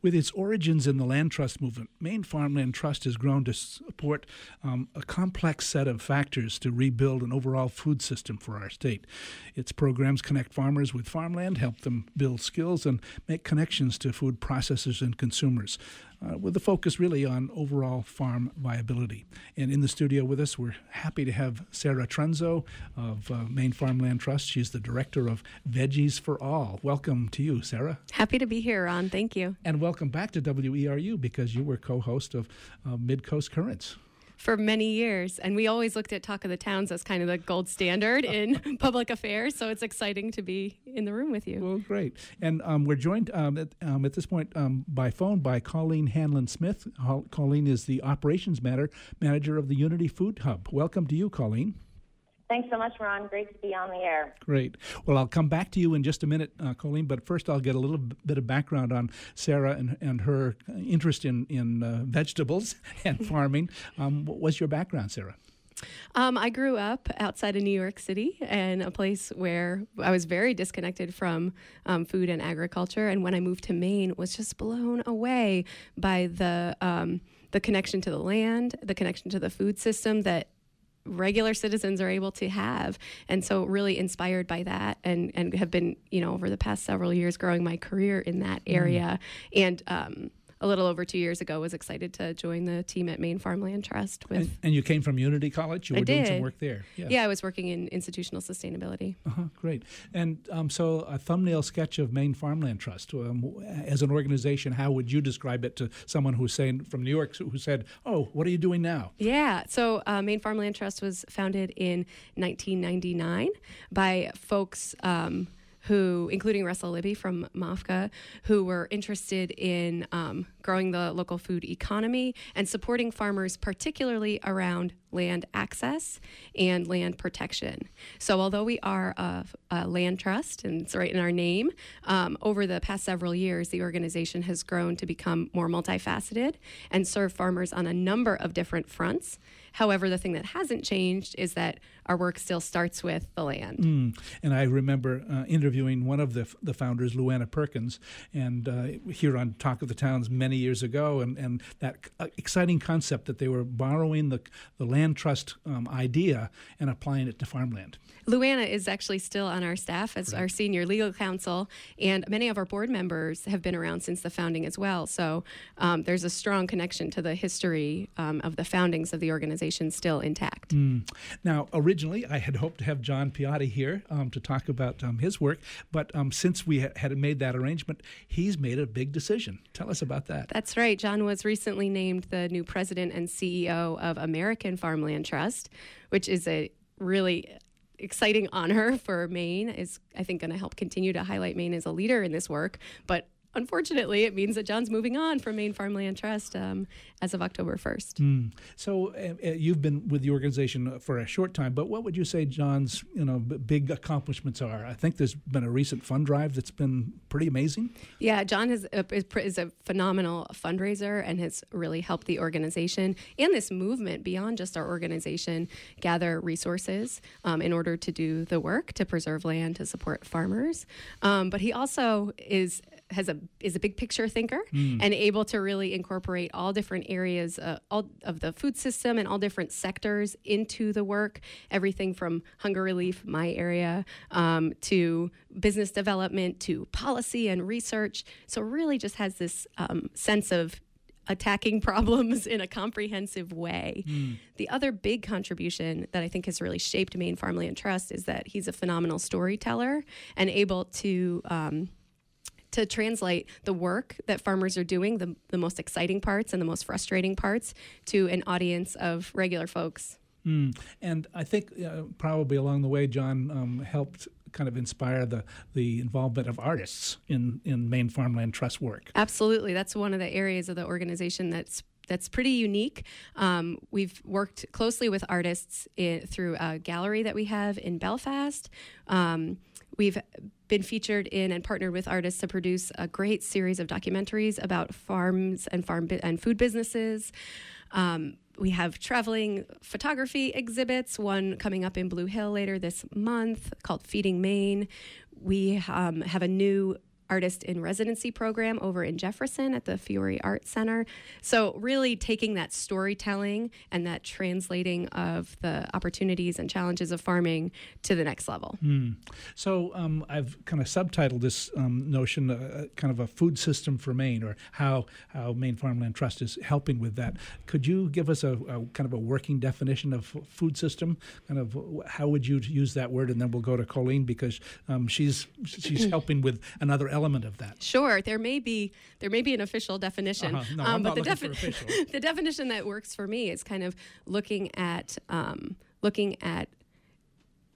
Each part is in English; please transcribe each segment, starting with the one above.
With its origins in the land trust movement, Maine Farmland Trust has grown to support um, a complex set of factors to rebuild an overall food system for our state. Its programs connect farmers with farmland, help them build skills, and make connections to food processors and consumers uh, with a focus really on overall farm viability. And in the studio with us, we're happy to have Sarah Trunzo of uh, Maine Farmland Trust. She's the director of Veggies for All. Welcome to you, Sarah. Happy to be here, Ron. Thank you. And welcome back to WERU because you were co host of uh, Mid Coast Currents for many years. And we always looked at Talk of the Towns as kind of the gold standard in public affairs. So it's exciting to be in the room with you. Well, great. And um, we're joined um, at, um, at, this point um, by phone by Colleen Hanlon Smith. Colleen is the operations matter, manager of the Unity Food Hub. Welcome to you, Colleen. Thanks so much, Ron. Great to be on the air. Great. Well, I'll come back to you in just a minute, uh, Colleen, but first I'll get a little bit of background on Sarah and, and her interest in, in uh, vegetables and farming. Um, what was your background, Sarah? Um, I grew up outside of New York City in a place where I was very disconnected from um, food and agriculture. And when I moved to Maine, was just blown away by the um, the connection to the land, the connection to the food system that regular citizens are able to have and so really inspired by that and and have been you know over the past several years growing my career in that area mm. and um, a little over two years ago was excited to join the team at Maine Farmland Trust with and, and you came from Unity College? You were I doing did. some work there? Yeah. yeah I was working in institutional sustainability. Uh-huh, great. And um, so a thumbnail sketch of Maine Farmland Trust um, as an organization how would you describe it to someone who's saying from New York who said oh what are you doing now? Yeah so uh, Maine Farmland Trust was founded in 1999 by folks um, who, including Russell Libby from MOFGA, who were interested in um, growing the local food economy and supporting farmers, particularly around land access and land protection. So, although we are a, a land trust and it's right in our name, um, over the past several years, the organization has grown to become more multifaceted and serve farmers on a number of different fronts. However, the thing that hasn't changed is that our work still starts with the land. Mm. And I remember uh, interviewing one of the, the founders, Luana Perkins, and uh, here on Talk of the Towns many years ago, and, and that uh, exciting concept that they were borrowing the, the land trust um, idea and applying it to farmland. Luana is actually still on our staff as our senior legal counsel, and many of our board members have been around since the founding as well. So um, there's a strong connection to the history um, of the foundings of the organization still intact. Mm. Now, originally, I had hoped to have John Piotti here um, to talk about um, his work, but um, since we ha- had made that arrangement, he's made a big decision. Tell us about that. That's right. John was recently named the new president and CEO of American Farmland Trust, which is a really exciting honor for Maine is I think going to help continue to highlight Maine as a leader in this work, but unfortunately, it means that John's moving on from Maine Farmland Trust um, as of October 1st. Mm. So uh, uh, you've been with the organization for a short time, but what would you say John's you know big accomplishments are? I think there's been a recent fund drive that's been pretty amazing. Yeah, John is a, is a phenomenal fundraiser and has really helped the organization and this movement beyond just our organization gather resources um, in order to do the work to preserve land to support farmers. Um, but he also is has a is a big picture thinker mm. and able to really incorporate all different areas uh, all of the food system and all different sectors into the work. Everything from hunger relief, my area, um, to business development, to policy and research. So really, just has this um, sense of attacking problems in a comprehensive way. Mm. The other big contribution that I think has really shaped Maine Farmland Trust is that he's a phenomenal storyteller and able to um, to translate the work that farmers are doing, the, the most exciting parts and the most frustrating parts, to an audience of regular folks. Mm. And I think uh, probably along the way, John um, helped kind of inspire the the involvement of artists in in Maine Farmland Trust work. Absolutely, that's one of the areas of the organization that's that's pretty unique. Um, we've worked closely with artists in, through a gallery that we have in Belfast. Um, we've been featured in and partnered with artists to produce a great series of documentaries about farms and farm bi- and food businesses. Um, we have traveling photography exhibits, one coming up in Blue Hill later this month called Feeding Maine. We um, have a new artist in residency program over in Jefferson at the Fiore Art Center. So, really taking that storytelling and that translating of the opportunities and challenges of farming to the next level. Mm. So, um, I've kind of subtitled this um, notion, uh, kind of a food system for Maine, or how, how Maine Farmland Trust is helping with that. Could you give us a, a kind of a working definition of food system? Kind of how would you use that word? And then we'll go to Colleen because um, she's she's helping with another element element of that? Sure, there may be there may be an official definition, uh-huh. no, um, but the, defi- the definition that works for me is kind of looking at um, looking at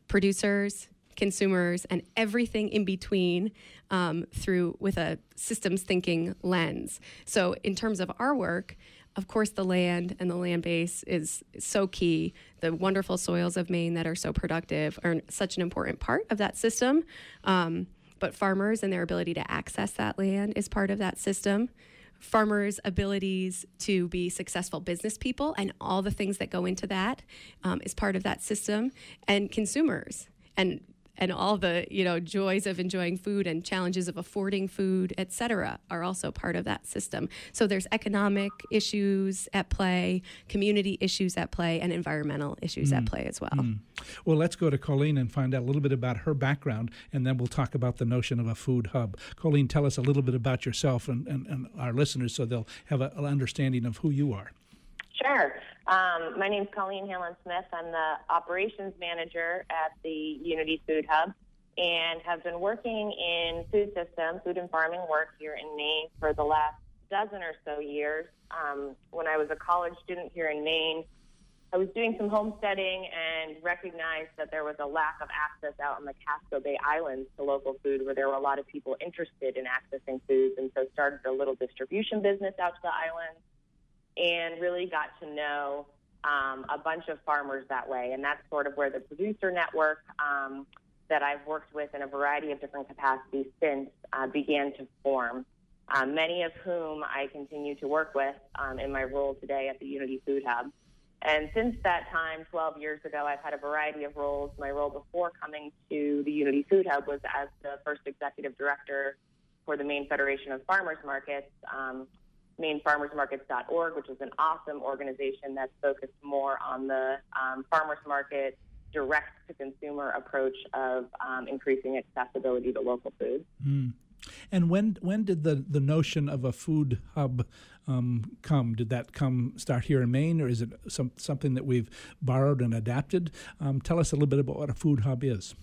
producers, consumers, and everything in between um, through with a systems thinking lens. So, in terms of our work, of course, the land and the land base is so key. The wonderful soils of Maine that are so productive are such an important part of that system. Um, but farmers and their ability to access that land is part of that system. Farmers' abilities to be successful business people and all the things that go into that um, is part of that system, and consumers and and all the you know joys of enjoying food and challenges of affording food et cetera are also part of that system so there's economic issues at play community issues at play and environmental issues mm. at play as well mm. well let's go to colleen and find out a little bit about her background and then we'll talk about the notion of a food hub colleen tell us a little bit about yourself and, and, and our listeners so they'll have a, an understanding of who you are Sure. Um, my name is Colleen Hanlon Smith. I'm the operations manager at the Unity Food Hub and have been working in food system, food and farming work here in Maine for the last dozen or so years. Um, when I was a college student here in Maine, I was doing some homesteading and recognized that there was a lack of access out on the Casco Bay Islands to local food, where there were a lot of people interested in accessing foods, and so started a little distribution business out to the islands and really got to know um, a bunch of farmers that way. And that's sort of where the producer network um, that I've worked with in a variety of different capacities since uh, began to form. Uh, many of whom I continue to work with um, in my role today at the Unity Food Hub. And since that time, 12 years ago, I've had a variety of roles. My role before coming to the Unity Food Hub was as the first executive director for the Maine Federation of Farmers Markets, um, MaineFarmersMarkets.org, which is an awesome organization that's focused more on the um, farmers market direct to consumer approach of um, increasing accessibility to local food. Mm. And when when did the, the notion of a food hub um, come? Did that come start here in Maine, or is it some, something that we've borrowed and adapted? Um, tell us a little bit about what a food hub is.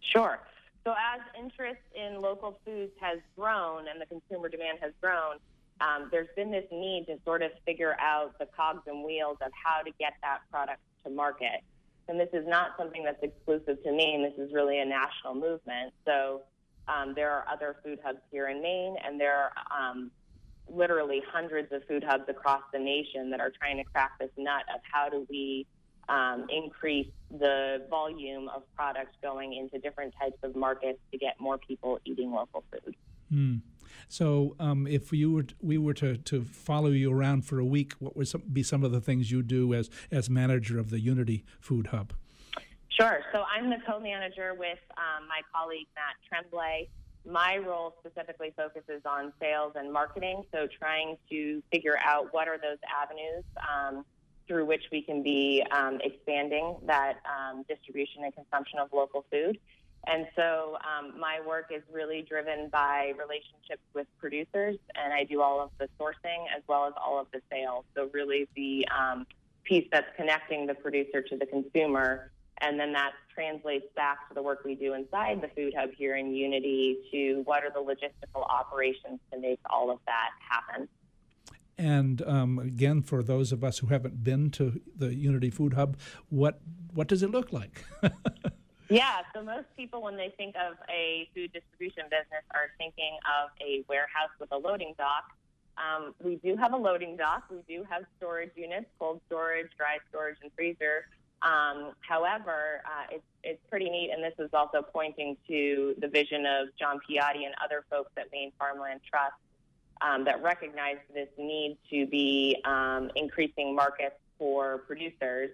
Sure. So as interest in local foods has grown and the consumer demand has grown, um, there's been this need to sort of figure out the cogs and wheels of how to get that product to market. And this is not something that's exclusive to Maine. This is really a national movement. So um, there are other food hubs here in Maine, and there are um, literally hundreds of food hubs across the nation that are trying to crack this nut of how do we um, increase the volume of products going into different types of markets to get more people eating local food. Mm. So, um, if you were we were to, to follow you around for a week, what would some, be some of the things you do as as manager of the Unity Food Hub? Sure. So I'm the co-manager with um, my colleague Matt Tremblay. My role specifically focuses on sales and marketing, so trying to figure out what are those avenues um, through which we can be um, expanding that um, distribution and consumption of local food. And so um, my work is really driven by relationships with producers, and I do all of the sourcing as well as all of the sales. So, really, the um, piece that's connecting the producer to the consumer And then that translates back to the work we do inside the Food Hub here in Unity to what are the logistical operations to make all of that happen. And um, again, for those of us who haven't been to the Unity Food Hub, what what does it look like? yeah, so most people, when they think of a food distribution business, are thinking of a warehouse with a loading dock. Um, we do have a loading dock. We do have storage units, cold storage, dry storage, and freezer. Um, however, uh, it's, it's pretty neat, and this is also pointing to the vision of John Piotti and other folks at Maine Farmland Trust um, that recognize this need to be um, increasing markets for producers,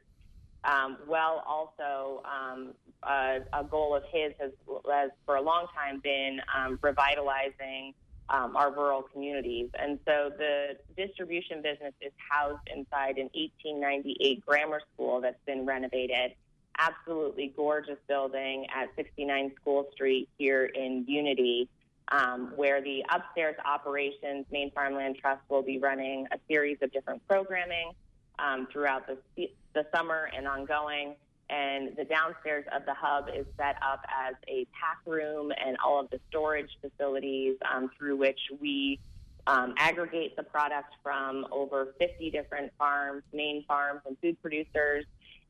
um, while also um, a, a, goal of his has, has, for a long time been um, revitalizing um, our rural communities. And so the distribution business is housed inside an 1898 grammar school that's been renovated. Absolutely gorgeous building at 69 School Street here in Unity um, where the upstairs operations, Maine Farmland Trust will be running a series of different programming um, throughout the, the summer and ongoing. And the downstairs of the hub is set up as a pack room and all of the storage facilities um, through which we um, aggregate the product from over 50 different farms, Maine farms, and food producers,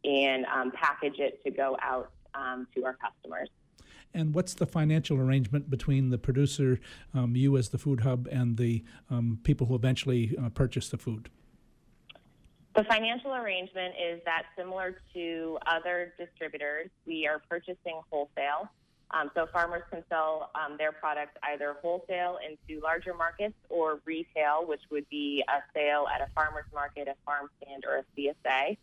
and um, package it to go out um, to our customers. And what's the financial arrangement between the producer, um, you as the food hub, and the um, people who eventually uh, purchase the food? The financial arrangement is that similar to other distributors, we are purchasing wholesale. Um, so farmers can sell um, their products either wholesale into larger markets or retail, which would be a sale at a farmer's market, a farm stand, or a CSA.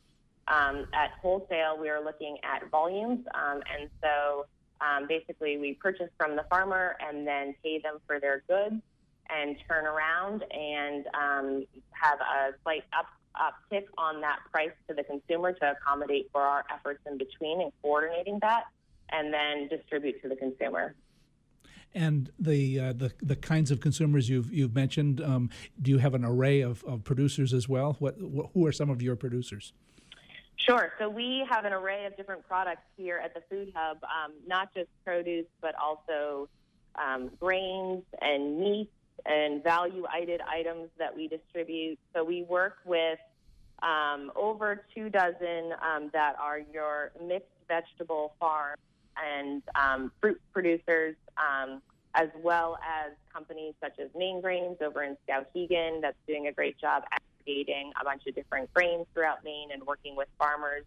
Um, at wholesale, we are looking at volumes, um, and so um, basically, we purchase from the farmer and then pay them for their goods and turn around and um, have a slight up, uptick on that price to the consumer to accommodate for our efforts in between and coordinating that, and then distribute to the consumer. And the, uh, the the kinds of consumers you've you've mentioned, um, do you have an array of, of producers as well? What, what who are some of your producers? Sure. So we have an array of different products here at the Food Hub, um, not just produce, but also um, grains and meats and value-added items that we distribute. So we work with um, over two dozen um, that are your mixed vegetable farms and um, fruit producers, um, as well as companies such as Maine Grains over in Skowhegan that's doing a great job aggregating a bunch of different grains throughout Maine and working with farmers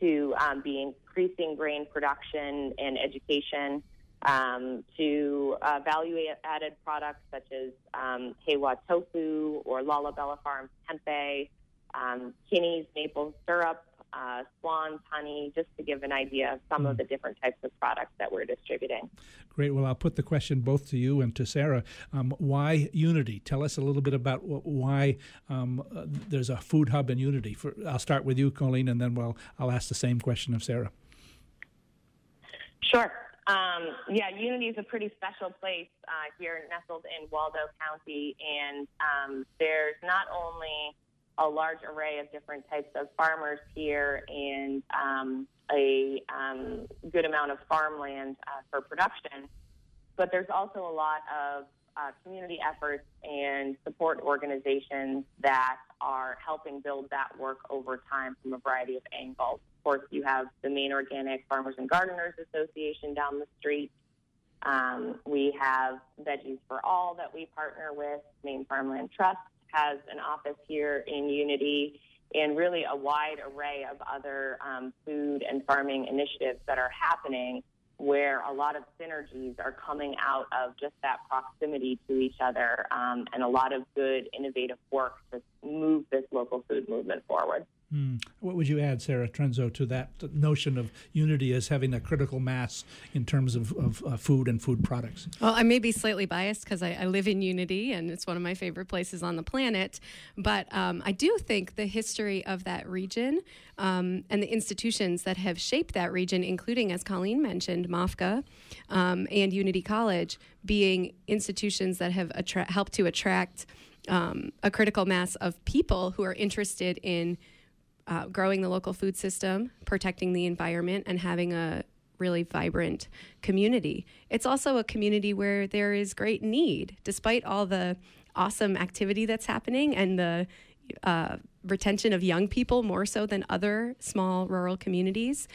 to um, be increasing grain production and education um, to uh, value added products such as um, Heiwa tofu or Lalibela Farms tempeh, um, Kinney's maple syrup, uh, Swan's honey, just to give an idea of some mm. of hmm. the different types of products that we're distributing. Great. Well, I'll put the question both to you and to Sarah. Um, why Unity? Tell us a little bit about why um, uh, there's a food hub in Unity. For, I'll start with you, Colleen, and then well, I'll ask the same question of Sarah. Sure. Um, yeah, Unity is a pretty special place uh, here, nestled in Waldo County, and um, there's not only a large array of different types of farmers here and um, a um, good amount of farmland uh, for production. But there's also a lot of uh, community efforts and support organizations that are helping build that work over time from a variety of angles. Course, you have the Maine Organic Farmers and Gardeners Association down the street. Um, we have Veggies for All that we partner with, Maine Farmland Trust, has an office here in Unity and really a wide array of other um, food and farming initiatives that are happening where a lot of synergies are coming out of just that proximity to each other um, and a lot of good innovative work to move this local food movement forward. Hmm. What would you add, Sarah Trunzo, to that notion of unity as having a critical mass in terms of, of uh, food and food products? Well, I may be slightly biased because I, I, live in Unity and it's one of my favorite places on the planet. But um, I do think the history of that region um, and the institutions that have shaped that region, including, as Colleen mentioned, MOFGA um, and Unity College, being institutions that have attra- helped to attract um, a critical mass of people who are interested in uh, growing the local food system, protecting the environment, and having a really vibrant community. It's also a community where there is great need, despite all the awesome activity that's happening and the uh, retention of young people more so than other small rural communities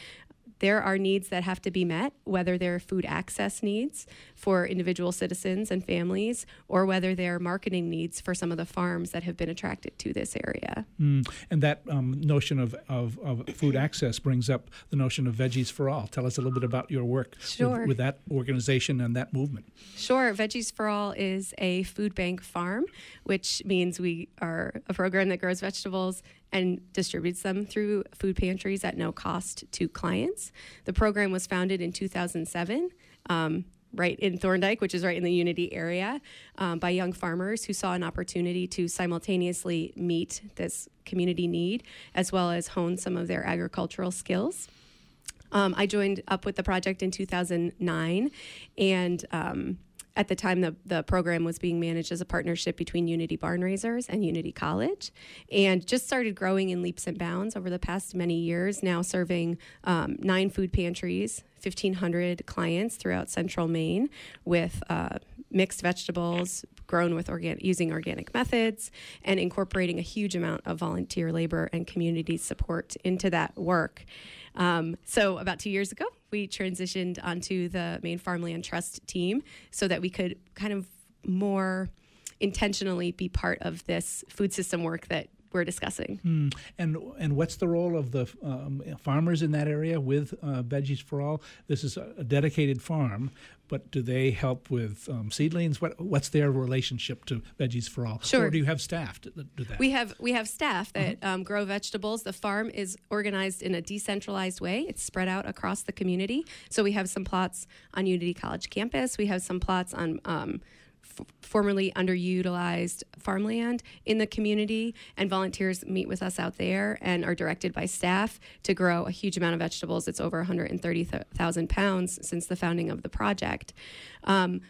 there are needs that have to be met, whether they're food access needs for individual citizens and families, or whether they're marketing needs for some of the farms that have been attracted to this area. Mm. And that um, notion of, of, of, food access brings up the notion of Veggies for All. Tell us a little bit about your work sure. with, with that organization and that movement. Sure. Veggies for All is a food bank farm, which means we are a program that grows vegetables and distributes them through food pantries at no cost to clients. The program was founded in 2007. Um, right in Thorndike, which is right in the Unity area, um, by young farmers who saw an opportunity to simultaneously meet this community need as well as hone some of their agricultural skills. Um, I joined up with the project in 2009 and um, at the time, the, the program was being managed as a partnership between Unity Barn Raisers and Unity College, and just started growing in leaps and bounds over the past many years. Now serving um, nine food pantries, 1,500 clients throughout Central Maine with uh, mixed vegetables grown with organic using organic methods and incorporating a huge amount of volunteer labor and community support into that work. Um, so about two years ago, we transitioned onto the Maine Farmland Trust team so that we could kind of more intentionally be part of this food system work that we're discussing. Mm. And and what's the role of the um, farmers in that area with uh, Veggies for All? This is a dedicated farm, but do they help with um, seedlings? What what's their relationship to Veggies for All? Sure. Or do you have staff to do that? We have we have staff that uh-huh. um, grow vegetables. The farm is organized in a decentralized way. It's spread out across the community. So we have some plots on Unity College campus. We have some plots on um, formerly underutilized farmland in the community, and volunteers meet with us out there and are directed by staff to grow a huge amount of vegetables. It's over 130,000 pounds since the founding of the project. Um,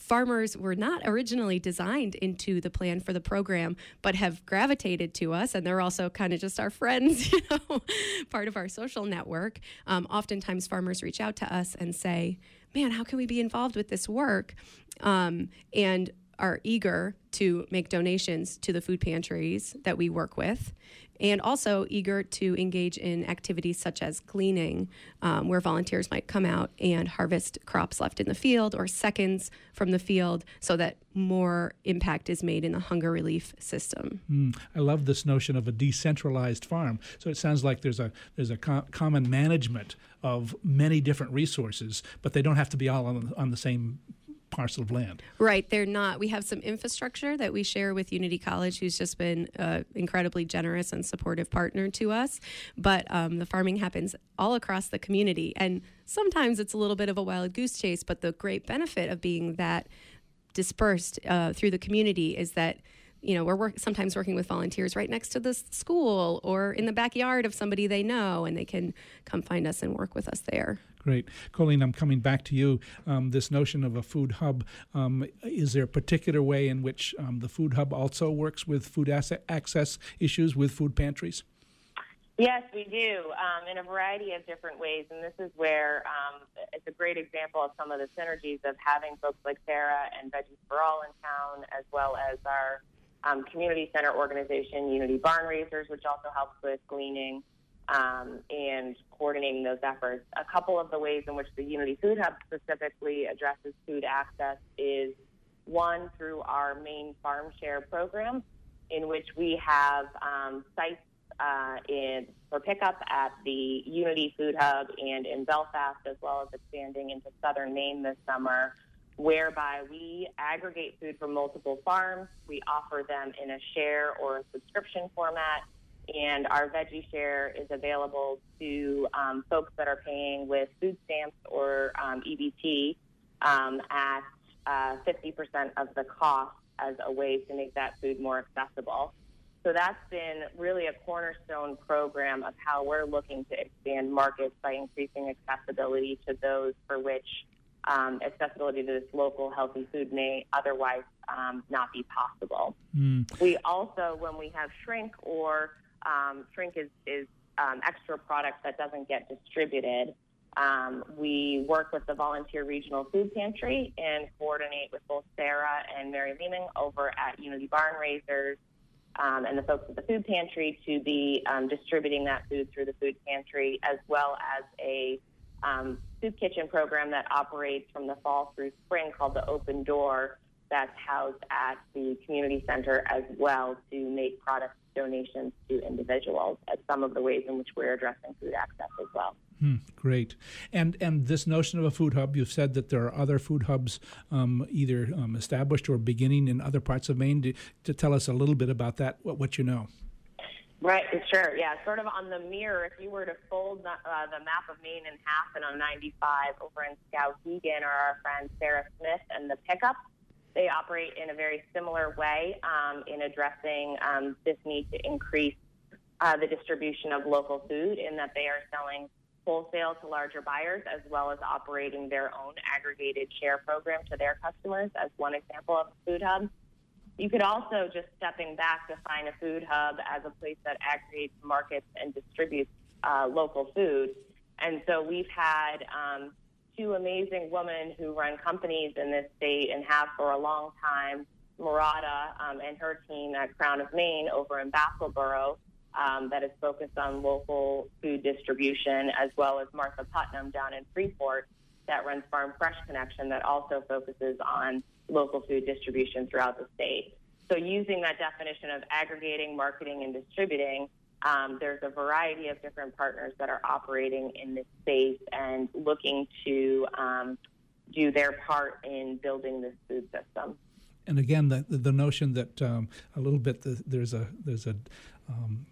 farmers were not originally designed into the plan for the program, but have gravitated to us, and they're also kind of just our friends, you know, part of our social network. Um, oftentimes, farmers reach out to us and say, "Man, how can we be involved with this work?" Um, and are eager to make donations to the food pantries that we work with and also eager to engage in activities such as gleaning, um, where volunteers might come out and harvest crops left in the field or seconds from the field so that more impact is made in the hunger relief system. Mm, I love this notion of a decentralized farm. So it sounds like there's a there's a co- common management of many different resources, but they don't have to be all on, on the same parcel of land. Right, they're not. We have some infrastructure that we share with Unity College, who's just been an incredibly generous and supportive partner to us. But um, the farming happens all across the community, and sometimes it's a little bit of a wild goose chase. But the great benefit of being that dispersed uh, through the community is that you know, we're work, sometimes working with volunteers right next to the school or in the backyard of somebody they know, and they can come find us and work with us there. Great. Colleen, I'm coming back to you. Um, this notion of a food hub, um, is there a particular way in which um, the food hub also works with food access issues with food pantries? Yes, we do, um, in a variety of different ways. And this is where um, it's a great example of some of the synergies of having folks like Sarah and Veggies for All in town, as well as our um, community center organization, Unity Barn Raisers, which also helps with gleaning um, and coordinating those efforts. A couple of the ways in which the Unity Food Hub specifically addresses food access is one through our main farm share program, in which we have um, sites uh, in for pickup at the Unity Food Hub and in Belfast, as well as expanding into southern Maine this summer whereby we aggregate food from multiple farms. We offer them in a share or a subscription format, and our veggie share is available to um, folks that are paying with food stamps or um, EBT um, at uh, 50% of the cost as a way to make that food more accessible. So that's been really a cornerstone program of how we're looking to expand markets by increasing accessibility to those for which um, accessibility to this local healthy food may otherwise um, not be possible. Mm. We also, when we have shrink or um, shrink is, is um, extra product that doesn't get distributed. Um, we work with the Volunteer Regional Food Pantry and coordinate with both Sarah and Mary Leeming over at Unity Barn Raisers um, and the folks at the food pantry to be um, distributing that food through the food pantry, as well as a um, soup kitchen program that operates from the fall through spring called the Open Door that's housed at the community center as well to make product donations to individuals as some of the ways in which we're addressing food access as well. Hmm, great. And and this notion of a food hub, you've said that there are other food hubs um, either um, established or beginning in other parts of Maine. To, to, tell us a little bit about that, what, what you know. Right, sure. Yeah, sort of on the mirror, if you were to fold uh, the map of Maine in half and on 95 over in Skowhegan are our friend Sarah Smith and the Pickup. They operate in a very similar way um, in addressing um, this need to increase uh, the distribution of local food in that they are selling wholesale to larger buyers as well as operating their own aggregated share program to their customers as one example of a food hub. You could also just stepping back define a food hub as a place that aggregates, markets, and distributes uh, local food. And so we've had um, two amazing women who run companies in this state and have for a long time. Marada um, and her team at Crown of Maine over in Vassalboro um, that is focused on local food distribution, as well as Martha Putnam down in Freeport that runs Farm Fresh Connection that also focuses on local food distribution throughout the state. So, using that definition of aggregating, marketing, and distributing, um, there's a variety of different partners that are operating in this space and looking to um, do their part in building this food system. And again, the the notion that um, a little bit the, there's a there's a um,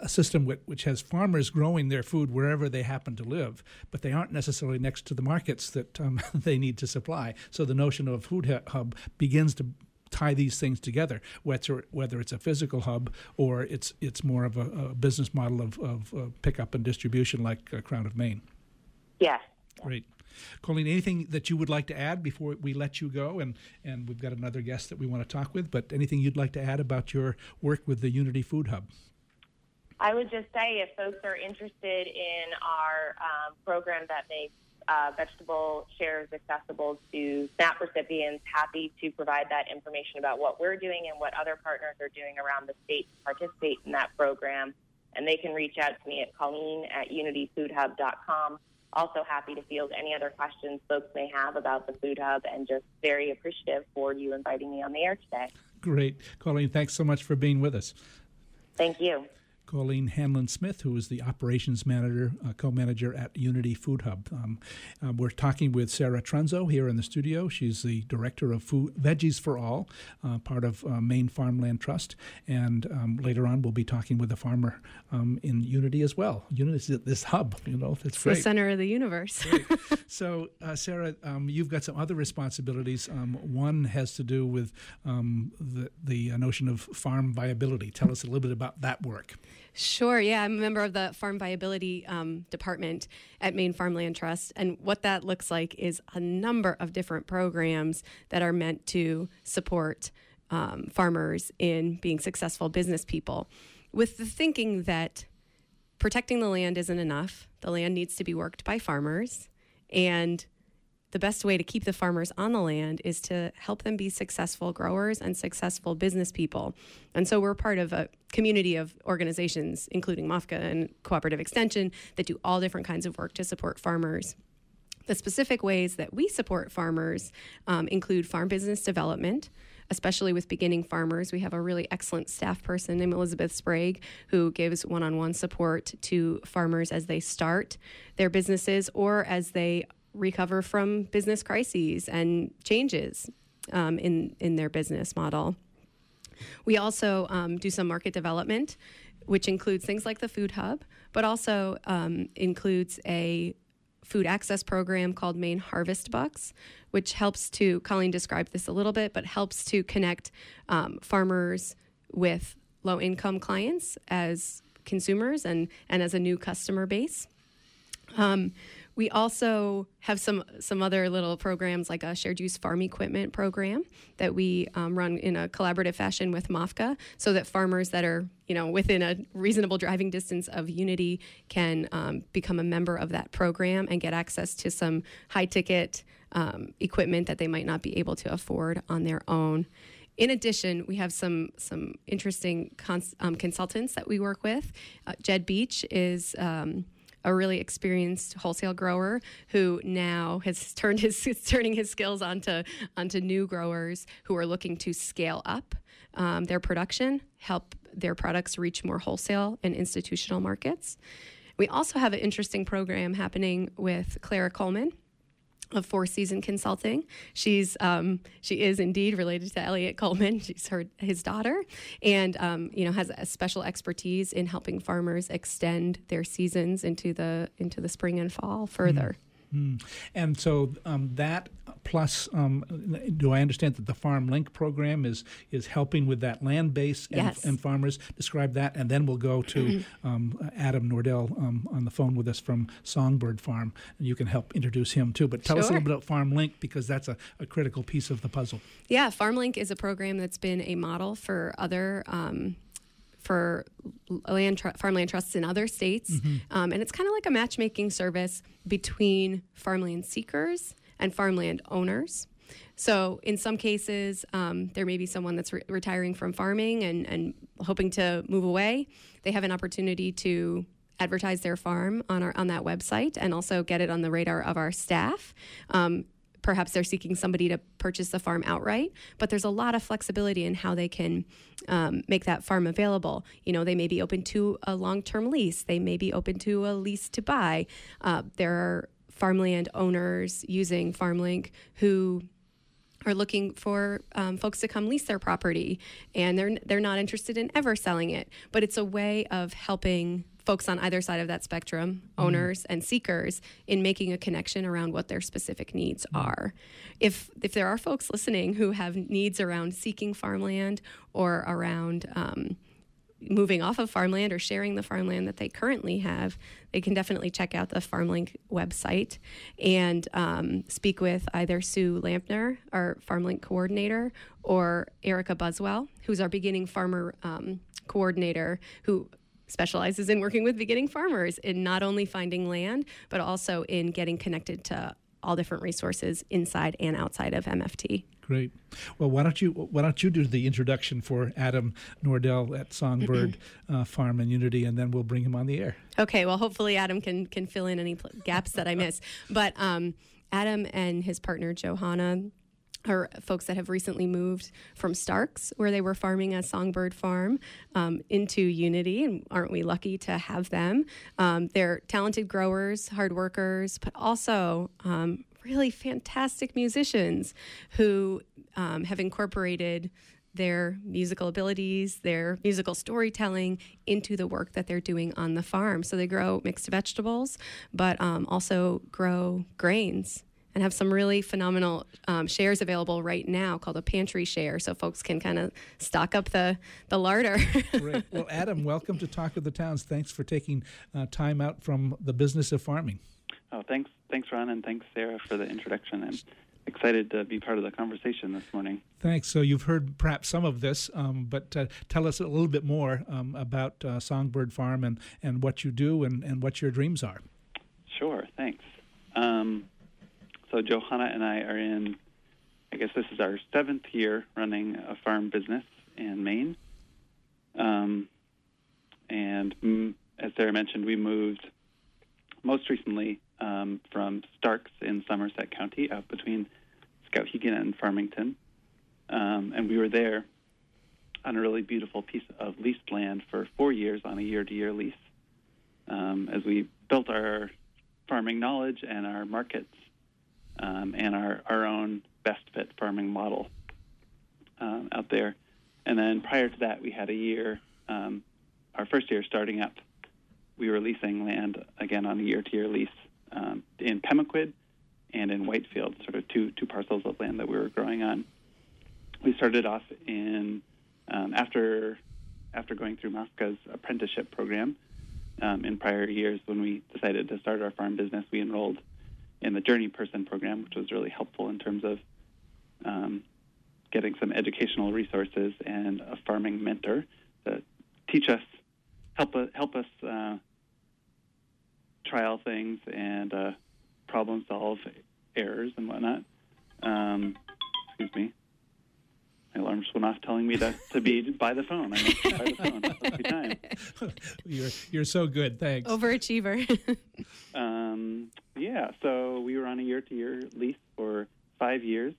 a system which has farmers growing their food wherever they happen to live, but they aren't necessarily next to the markets that um, they need to supply. So the notion of food hub begins to tie these things together, whether whether it's a physical hub or it's it's more of a, a business model of, of uh, pickup and distribution like uh, Crown of Maine. Yes. Great. Colleen, anything that you would like to add before we let you go? And, and we've got another guest that we want to talk with, but anything you'd like to add about your work with the Unity Food Hub? I would just say if folks are interested in our um, program that makes uh, vegetable shares accessible to SNAP recipients, happy to provide that information about what we're doing and what other partners are doing around the state to participate in that program. And they can reach out to me at Colleen at unityfoodhub.com. Also happy to field any other questions folks may have about the Food Hub and just very appreciative for you inviting me on the air today. Great. Colleen, thanks so much for being with us. Thank you. Colleen Hanlon Smith, who is the operations manager, uh, co manager at Unity Food Hub. Um, uh, we're talking with Sarah Trunzo here in the studio. She's the director of Food Veggies for All, uh, part of uh, Maine Farmland Trust. And um, later on, we'll be talking with a farmer um, in Unity as well. Unity is this hub, you know, it's, great. the center of the universe. so, uh, Sarah, um, you've got some other responsibilities. Um, one has to do with um, the, the uh, notion of farm viability. Tell us a little bit about that work. Sure. Yeah, I'm a member of the Farm Viability um, Department at Maine Farmland Trust, and what that looks like is a number of different programs that are meant to support um, farmers in being successful business people, with the thinking that protecting the land isn't enough. The land needs to be worked by farmers, and the best way to keep the farmers on the land is to help them be successful growers and successful business people. And so we're part of a community of organizations, including MOFGA and Cooperative Extension, that do all different kinds of work to support farmers. The specific ways that we support farmers um, include farm business development, especially with beginning farmers. We have a really excellent staff person named Elizabeth Sprague who gives one on one support to farmers as they start their businesses or as they recover from business crises and changes um, in in their business model. We also um, do some market development, which includes things like the food hub, but also um, includes a food access program called Maine Harvest Bucks, which helps to Colleen described this a little bit, but helps to connect um, farmers with low income clients as consumers and and as a new customer base. We also have some some other little programs like a shared use farm equipment program that we um, run in a collaborative fashion with MOFGA, so that farmers that are you know within a reasonable driving distance of Unity can um, become a member of that program and get access to some high ticket um, equipment that they might not be able to afford on their own. In addition, we have some some interesting cons- um, consultants that we work with. Uh, Jed Beach is um, a really experienced wholesale grower who now has turned his turning his skills onto onto new growers who are looking to scale up um, their production, help their products reach more wholesale and institutional markets. We also have an interesting program happening with Clara Coleman of Four Season Consulting. She's um, she is indeed related to Eliot Coleman. She's her his daughter, and um, you know has a special expertise in helping farmers extend their seasons into the into the spring and fall further. Mm. And so um, that plus, um, do I understand that the Farm Link program is is helping with that land base and, yes. and farmers? Describe that, and then we'll go to um, Adam Nordell um, on the phone with us from Songbird Farm, and you can help introduce him too. But tell sure. us a little bit about Farm Link because that's a, a, critical piece of the puzzle. Yeah, Farm Link is a program that's been a model for other um, for land tr- farmland trusts in other states, mm-hmm. um, and it's kind of like a matchmaking service between farmland seekers and farmland owners. So, in some cases, um, there may be someone that's re- retiring from farming and, and hoping to move away. They have an opportunity to advertise their farm on our on that website and also get it on the radar of our staff. Um, perhaps they're seeking somebody to purchase the farm outright, but there's a lot of flexibility in how they can um, make that farm available. You know, they may be open to a long term lease, they may be open to a lease to buy. Uh, there are farmland owners using FarmLink who are looking for um, folks to come lease their property and they're they're not interested in ever selling it but it's a way of helping folks on either side of that spectrum, mm-hmm. owners and seekers, in making a connection around what their specific needs mm-hmm. are. If if there are folks listening who have needs around seeking farmland or around um, moving off of farmland or sharing the farmland that they currently have, they can definitely check out the FarmLink website and um, speak with either Sue Lanpher, our FarmLink coordinator, or Erica Buswell, who's our beginning farmer um, coordinator, who specializes in working with beginning farmers in not only finding land, but also in getting connected to all different resources inside and outside of MFT. Great. Well, why don't you why don't you do the introduction for Adam Nordell at Songbird uh, Farm and Unity, and then we'll bring him on the air. Okay. Well, hopefully Adam can can fill in any pl- gaps that I miss. But um, Adam and his partner Johanna are folks that have recently moved from Starks, where they were farming a songbird farm, um, into Unity, and aren't we lucky to have them? Um, they're talented growers, hard workers, but also um, really fantastic musicians who um, have incorporated their musical abilities, their musical storytelling into the work that they're doing on the farm. So they grow mixed vegetables, but um, also grow grains and have some really phenomenal um, shares available right now called a pantry share, so folks can kind of stock up the the larder. Great. Well, Adam, welcome to Talk of the Towns. Thanks for taking uh, time out from the business of farming. Oh, thanks, thanks, Ron, and thanks, Sarah, for the introduction. I'm excited to be part of the conversation this morning. Thanks. So you've heard perhaps some of this, um, but uh, tell us a little bit more um, about uh, Songbird Farm and, and what you do and, and what your dreams are. Sure. Thanks. Um, so Johanna and I are in, I guess this is our seventh year running a farm business in Maine. Um, and as Sarah mentioned, we moved most recently um, from Starks in Somerset County, out between Skowhegan and Farmington. Um, and we were there on a really beautiful piece of leased land for four years on a year to year lease. Um, as we built our farming knowledge and our markets um, and our, our own best fit farming model um, out there. And then prior to that, we had a year, um, our first year starting up, we were leasing land again on a year to year lease um, in Pemaquid and in Whitefield, sort of two, two parcels of land that we were growing on. We started off in, um, after, after going through MOFGA's apprenticeship program, um, in prior years when we decided to start our farm business, we enrolled in the Journey Person program, which was really helpful in terms of um, getting some educational resources and a farming mentor to teach us, help us, help us uh, trial things and uh, problem solve errors and whatnot. Um, excuse me. My alarm just went off telling me to, to be by the phone. I must be by the phone. Must be time. you're you're so good. Thanks. Overachiever. um, yeah, so we were on a year-to-year lease for five years,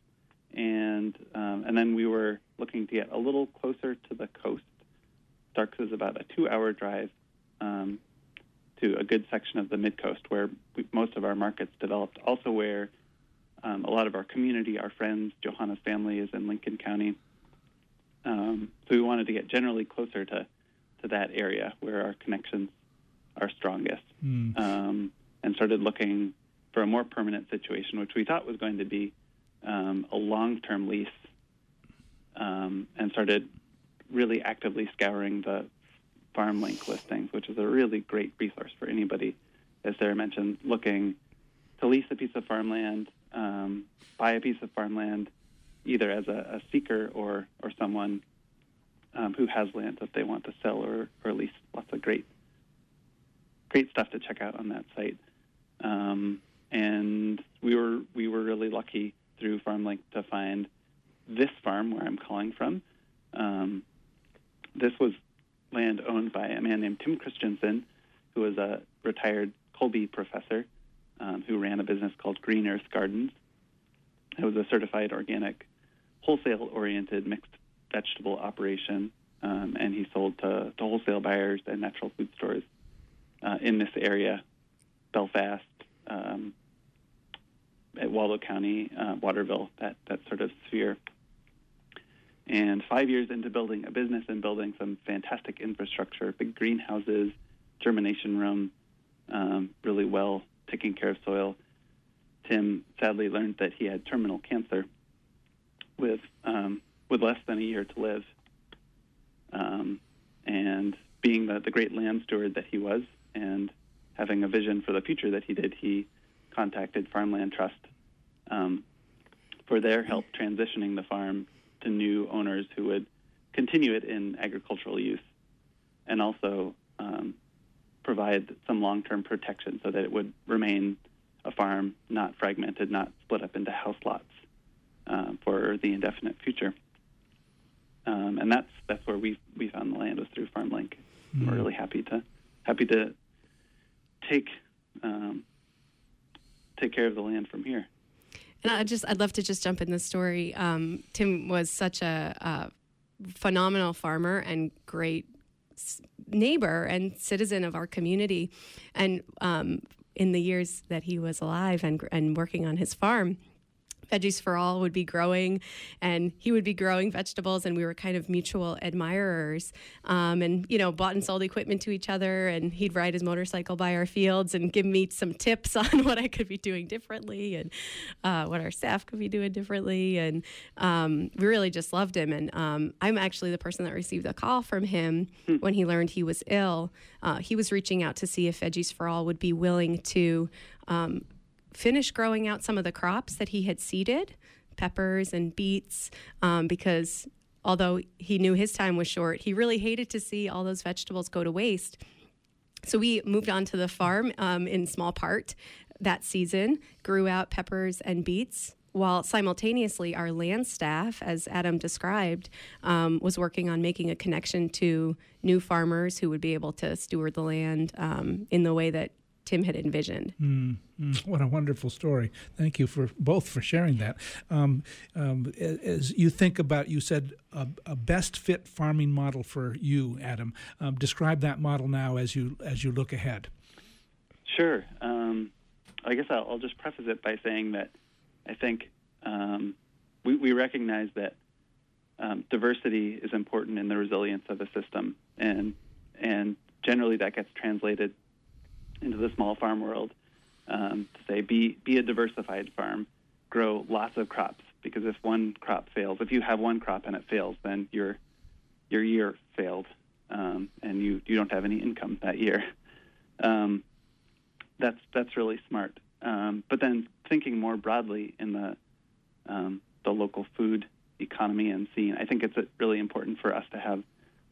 and um, and then we were looking to get a little closer to the coast. Starks is about a two-hour drive um, to a good section of the mid coast where we, most of our markets developed. Also, where um, a lot of our community, our friends, Johanna's family is in Lincoln County. Um, so we wanted to get generally closer to, to that area where our connections are strongest, Mm. um, and started looking for a more permanent situation, which we thought was going to be um, a long-term lease, um, and started really actively scouring the FarmLink listings, which is a really great resource for anybody, as Sarah mentioned, looking to lease a piece of farmland, um, buy a piece of farmland, either as a, a seeker or or someone um, who has land that they want to sell or, or lease. Lots of great great stuff to check out on that site. Um, and we were we were really lucky through FarmLink to find this farm where I'm calling from. Um, this was land owned by a man named Tim Christensen, who was a retired Colby professor um, who ran a business called Green Earth Gardens. It was a certified organic, wholesale oriented mixed vegetable operation, um, and he sold to, to wholesale buyers and natural food stores uh, in this area, Belfast, um, at Waldo County, uh, Waterville, that, that sort of sphere. And five years into building a business and building some fantastic infrastructure, big greenhouses, germination room, um, really well taking care of soil, Tim sadly learned that he had terminal cancer with um, with less than a year to live. Um, and being the, the great land steward that he was, and having a vision for the future that he did, he contacted Farmland Trust um, for their help transitioning the farm to new owners who would continue it in agricultural use, and also um, provide some long-term protection so that it would remain a farm, not fragmented, not split up into house lots uh, for the indefinite future. Um, and that's that's where we we found the land was through FarmLink. Mm. We're really happy to happy to take um, take care of the land from here. And I just, I'd love to just jump in the story. Um, Tim was such a, phenomenal farmer and great neighbor and citizen of our community. And um, in the years that he was alive and, and working on his farm, Veggies for All would be growing, and he would be growing vegetables, and we were kind of mutual admirers. Um, and you know, bought and sold equipment to each other, and he'd ride his motorcycle by our fields and give me some tips on what I could be doing differently and uh, what our staff could be doing differently. And um, we really just loved him. And um, I'm actually the person that received a call from him when he learned he was ill. Uh, he was reaching out to see if Veggies for All would be willing to um, finish growing out some of the crops that he had seeded, peppers and beets, um, because although he knew his time was short, he really hated to see all those vegetables go to waste. So we moved on to the farm um, in small part that season, grew out peppers and beets. While simultaneously, our land staff, as Adam described, um, was working on making a connection to new farmers who would be able to steward the land um, in the way that Tim had envisioned. Mm, what a wonderful story. Thank you for both for sharing that. Um, um, as you think about, you said a, a, best fit farming model for you, Adam. Um, describe that model now as you as you look ahead. Sure. Um, I guess I'll, I'll, just preface it by saying that I think um, we, we, recognize that um, diversity is important in the resilience of a system, and and generally that gets translated into the small farm world um, to say be be a diversified farm, grow lots of crops because if one crop fails, if you have one crop and it fails, then your your year failed, um, and you you don't have any income that year. Um, that's that's really smart. Um, but then thinking more broadly in the um, the local food economy and scene, I think it's really important for us to have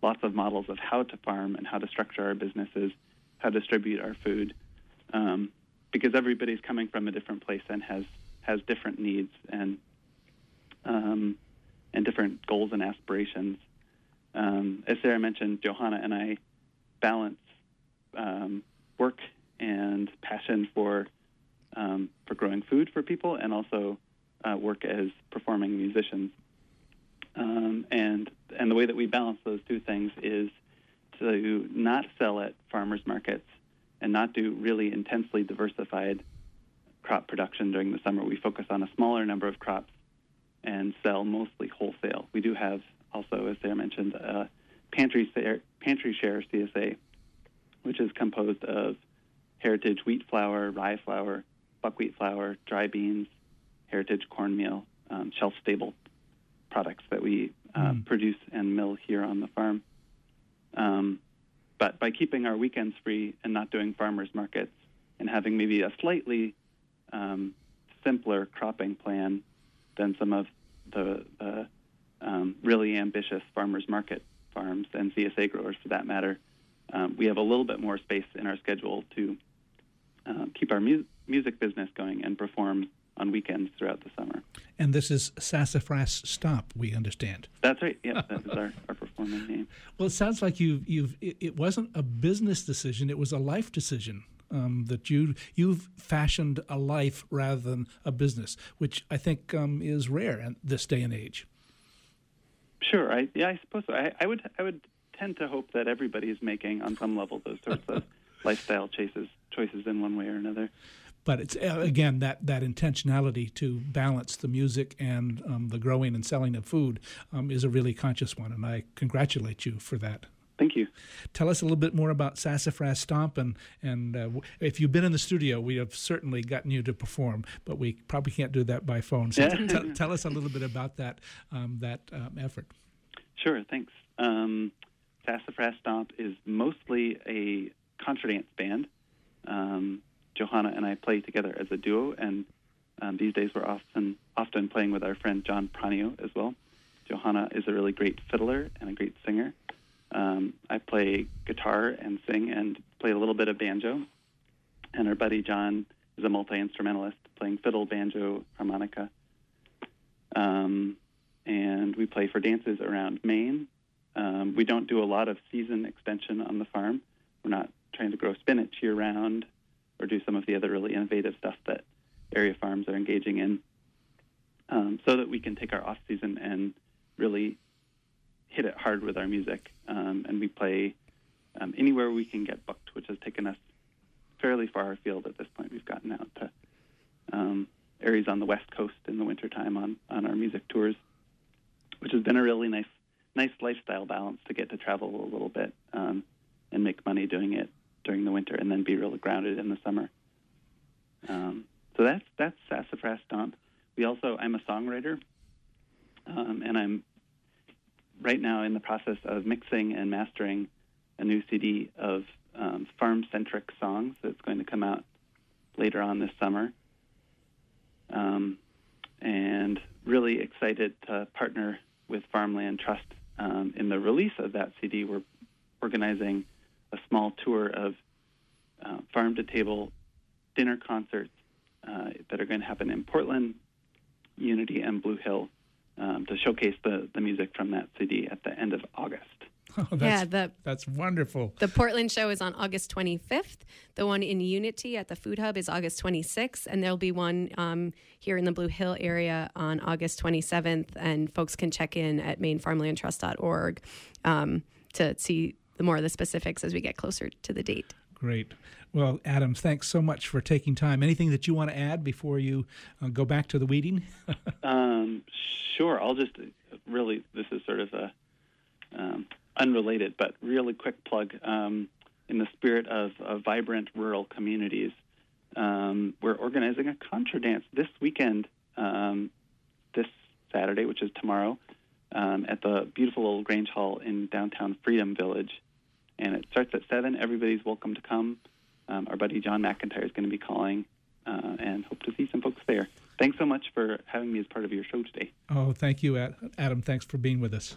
lots of models of how to farm and how to structure our businesses, how to distribute our food, um, because everybody's coming from a different place and has has different needs and um, and different goals and aspirations. Um, as Sarah mentioned, Johanna and I balance um, work and passion for um, for growing food for people, and also uh, work as performing musicians. Um, and and the way that we balance those two things is to not sell at farmers markets and not do really intensely diversified crop production during the summer. We focus on a smaller number of crops and sell mostly wholesale. We do have also, as Sarah mentioned, a pantry share, pantry share CSA, which is composed of heritage wheat flour, rye flour, buckwheat flour, dry beans, heritage cornmeal, um, shelf stable products that we uh, mm. produce and mill here on the farm. Um, but by keeping our weekends free and not doing farmers markets and having maybe a slightly um, simpler cropping plan than some of the, the um, really ambitious farmers market farms and CSA growers, for that matter, um, we have a little bit more space in our schedule to uh, keep our mu- music business going and perform on weekends throughout the summer. And this is Sassafras Stomp, we understand. That's right. Yeah, that is our, our performing name. Well, it sounds like you've you've it, it wasn't a business decision; it was a life decision. Um, that you you've fashioned a life rather than a business, which I think um, is rare in this day and age. Sure, I, yeah, I suppose so. I, I would I would tend to hope that everybody is making on some level those sorts of lifestyle choices choices in one way or another. But it's uh, again that that intentionality to balance the music and um, the growing and selling of food um, is a really conscious one, and I congratulate you for that. Thank you. Tell us a little bit more about Sassafras Stomp, and and uh, if you've been in the studio, we have certainly gotten you to perform, but we probably can't do that by phone. So t- t- tell us a little bit about that um, that um, effort. Sure. Thanks. Um, Sassafras Stomp is mostly a contra dance band. Johanna and I play together as a duo, and um, these days we're often often playing with our friend John Pranio as well. Johanna is a really great fiddler and a great singer. Um, I play guitar and sing and play a little bit of banjo. And our buddy John is a multi instrumentalist, playing fiddle, banjo, harmonica. Um, and we play for dances around Maine. Um, we don't do a lot of season extension on the farm. We're not trying to grow spinach year round or do some of the other really innovative stuff that area farms are engaging in, um, so that we can take our off season and really hit it hard with our music, um, and we play um, anywhere we can get booked, which has taken us fairly far afield at this point. We've gotten out to um, areas on the west coast in the wintertime on on our music tours, which has been a really nice nice lifestyle balance to get to travel a little bit um, and make money doing it during the winter, and then be really grounded in the summer. Um, so that's that's Sassafras Stomp. We also I'm a songwriter, um, and I'm right now in the process of mixing and mastering a new CD of um, farm centric songs that's going to come out later on this summer. Um, and really excited to partner with Farmland Trust um, in the release of that CD. We're organizing small tour of uh, farm to table dinner concerts uh, that are going to happen in Portland, Unity, and Blue Hill um, to showcase the, the music from that CD at the end of August. Oh, that's, yeah, the, that's wonderful. The Portland show is on August 25th. The one in Unity at the Food Hub is August 26th. And there'll be one um, here in the Blue Hill area on August 27th. And folks can check in at mainfarmlandtrust.org um, to see the more of the specifics as we get closer to the date. Great. Well, Adam, thanks so much for taking time. Anything that you want to add before you uh, go back to the weeding? um, sure. I'll just really, this is sort of a um, unrelated, but really quick plug. Um, in the spirit of, of vibrant rural communities, um, we're organizing a contra dance this weekend, um, this Saturday, which is tomorrow, um, at the beautiful old Grange Hall in downtown Freedom Village. And it starts at 7. Everybody's welcome to come. um, our buddy John McIntyre is going to be calling, uh, and hope to see some folks there. Thanks so much for having me as part of your show today. Oh, thank you, Adam. Thanks for being with us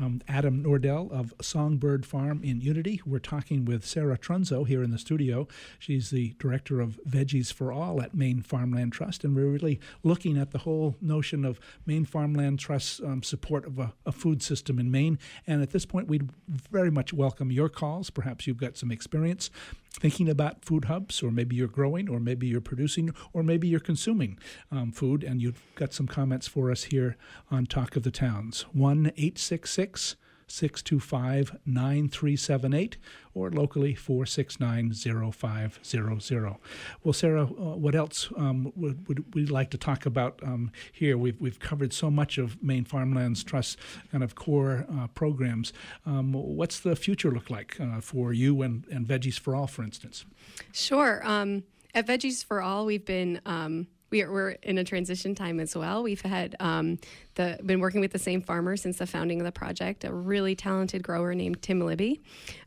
um, Adam Nordell of Songbird Farm in Unity. We're talking with Sarah Trunzo here in the studio. She's the director of Veggies for All at Maine Farmland Trust, and we're really looking at the whole notion of Maine Farmland Trust's um, support of a, a, food system in Maine. And at this point, we'd very much welcome your calls. Perhaps you've got some experience thinking about food hubs, or maybe you're growing, or maybe you're producing, or maybe you're consuming um, food, and you've got some comments for us here on Talk of the Towns. 1 866 625 9378 or locally 469 0500. Well, Sarah, uh, what else um, would, would we like to talk about um, here? We've, we've covered so much of Maine Farmlands Trust kind of core uh, programs. Um, what's the future look like uh, for you and, and Veggies for All, for instance? Sure. Um, at Veggies for All, we've been um, we are, we're in a transition time as well. We've had um, the been working with the same farmer since the founding of the project, a really talented grower named Tim Libby,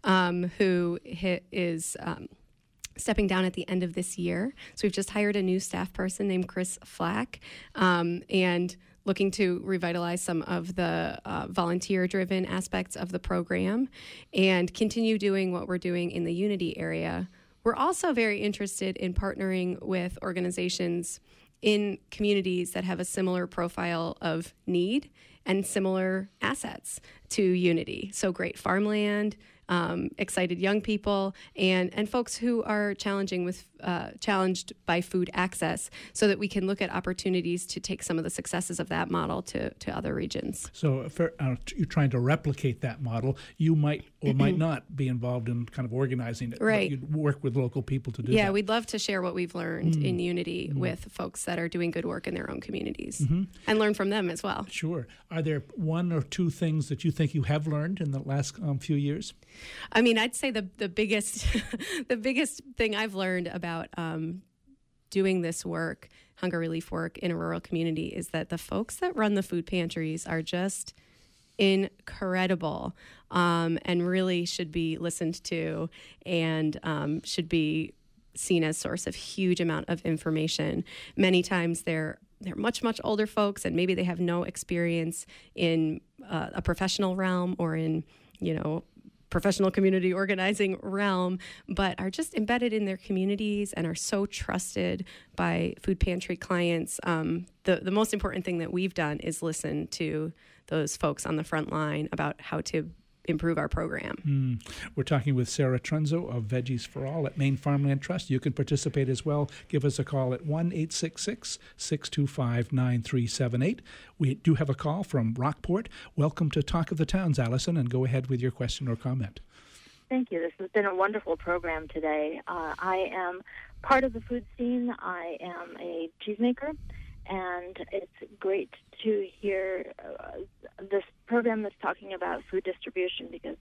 um, who is. Um, stepping down at the end of this year. So we've just hired a new staff person named Chris Flack, um, and looking to revitalize some of the uh, volunteer driven aspects of the program and continue doing what we're doing in the Unity area. We're also very interested in partnering with organizations in communities that have a similar profile of need and similar assets to Unity. So, great farmland, um, excited young people, and and folks who are challenging with uh, challenged by food access, so that we can look at opportunities to take some of the successes of that model to to other regions. So, if uh, you're trying to replicate that model, you might or might not be involved in kind of organizing it. Right. you'd work with local people to do that. yeah, that. we'd love to share what we've learned mm. in Unity mm. with folks that are doing good work in their own communities mm-hmm. and learn from them as well. Sure. Are there one or two things that you think you have learned in the last um, few years? I mean, I'd say the the biggest the biggest thing I've learned about um, doing this work, hunger relief work in a rural community, is that the folks that run the food pantries are just incredible um, and really should be listened to and um, should be seen as source of huge amount of information. Many times they're they're much much older folks and maybe they have no experience in uh, a professional realm or in you know professional community organizing realm, but are just embedded in their communities and are so trusted by food pantry clients. Um, the, the most important thing that we've done is listen to those folks on the front line about how to improve our program. Mm. We're talking with Sarah Trunzo of Veggies for All at Maine Farmland Trust. You can participate as well. Give us a call at 1 866 625 9378. We do have a call from Rockport. Welcome to Talk of the Towns, Allison, and go ahead with your question or comment. Thank you. This has been a wonderful program today. Uh, I am part of the food scene. I am a cheesemaker and it's great to hear uh, this program that's talking about food distribution because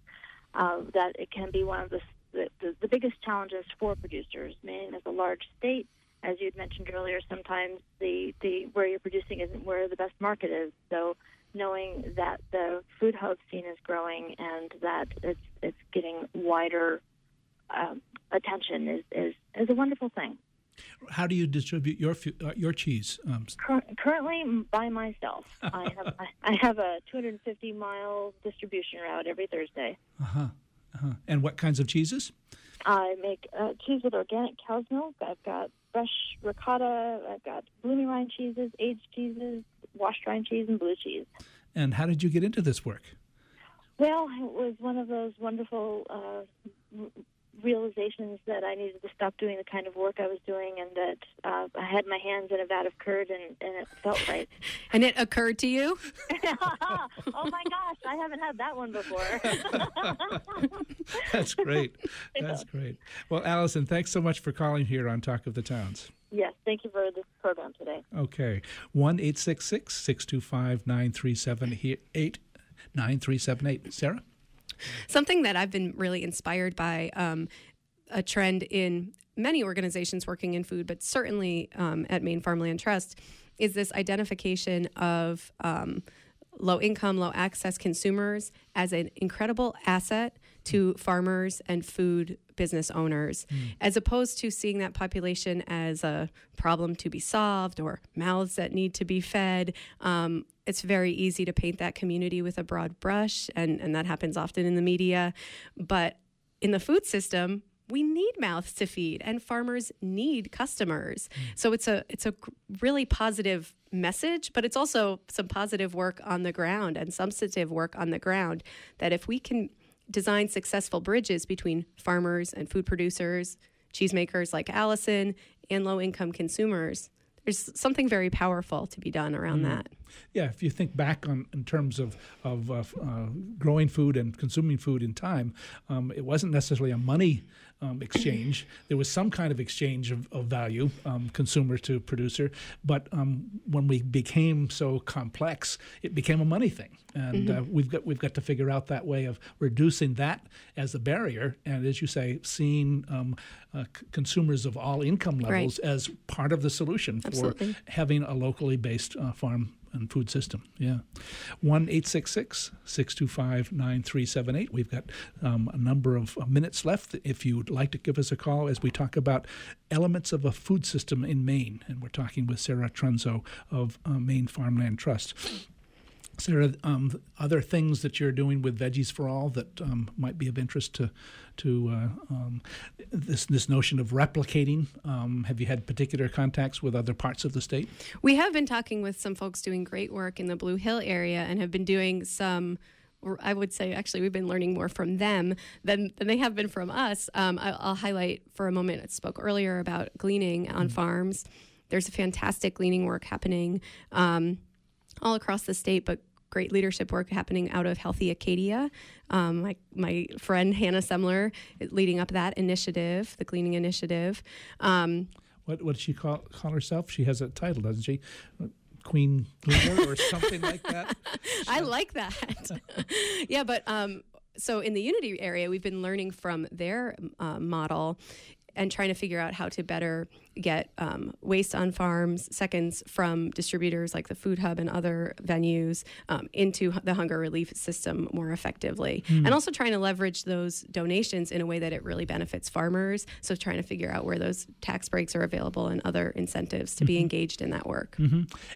uh, that it can be one of the, the, the biggest challenges for producers. Maine is a large state, as you had mentioned earlier. Sometimes the, the where you're producing isn't where the best market is. So knowing that the food hub scene is growing and that it's it's getting wider um, attention is, is is a wonderful thing. How do you distribute your uh, your cheese? Um, currently, by myself. I have I have a 250 mile distribution route every Thursday. Uh huh. Uh-huh. And what kinds of cheeses? I make uh, cheese with organic cow's milk. I've got fresh ricotta. I've got bloomy rind cheeses, aged cheeses, washed rind cheese, and blue cheese. And how did you get into this work? Well, it was one of those wonderful uh, realizations that I needed to stop doing the kind of work I was doing, and that uh, I had my hands in a vat of curd, and, and it felt right. and it occurred to you? oh my gosh, I haven't had that one before. That's great. That's great. Well, Allison, thanks so much for calling here on Talk of the Towns. Yes, thank you for this program today. Okay. 1 625 9378. 9378. Sarah? Something that I've been really inspired by um, a trend in many organizations working in food, but certainly um, at Maine Farmland Trust, is this identification of um, low income, low access consumers as an incredible asset to farmers and food business owners, Hmm. as opposed to seeing that population as a problem to be solved or mouths that need to be fed. Um, it's very easy to paint that community with a broad brush, and, and that happens often in the media. But in the food system, we need mouths to feed and farmers need customers. Hmm. So it's a it's a really positive message, but it's also some positive work on the ground and substantive work on the ground that if we can design successful bridges between farmers and food producers, cheesemakers like Allison and low income consumers, there's something very powerful to be done around hmm. that. Yeah, if you think back on in terms of of uh, uh, growing food and consuming food in time, um, it wasn't necessarily a money um, exchange. there was some kind of exchange of, of value, um, consumer to producer. But um, when we became so complex, it became a money thing, and uh, we've got we've got to figure out that way of reducing that as a barrier, and as you say, seeing um, uh, c- consumers of all income levels as part of the solution for Absolutely. having a locally based uh, farm and food system. Yeah. 1 625 9378. We've got um, a number of uh, minutes left. If you'd like to give us a call as we talk about elements of a food system in Maine, and we're talking with Sarah Trunzo of uh, Maine Farmland Trust. Sarah, um, other things that you're doing with Veggies for All that um, might be of interest to to uh, um, this this notion of replicating? Um, have you had particular contacts with other parts of the state? We have been talking with some folks doing great work in the Blue Hill area and have been doing some. I would say actually we've been learning more from them than, than they have been from us. Um, I, I'll highlight for a moment. I spoke earlier about gleaning on farms. There's a fantastic gleaning work happening um, all across the state, but great leadership work happening out of Healthy Acadia. Um, my, my friend Hannah Semler leading up that initiative, the gleaning initiative. Um, What what does she call call herself? She has a title, doesn't she? Queen Gleaner or something like that. I like that. yeah, but um, so in the Unity area, we've been learning from their uh, model and trying to figure out how to better get um, waste on farms, seconds from distributors like the Food Hub and other venues um, into the hunger relief system more effectively. And also trying to leverage those donations in a way that it really benefits farmers. So trying to figure out where those tax breaks are available and other incentives to be engaged in that work.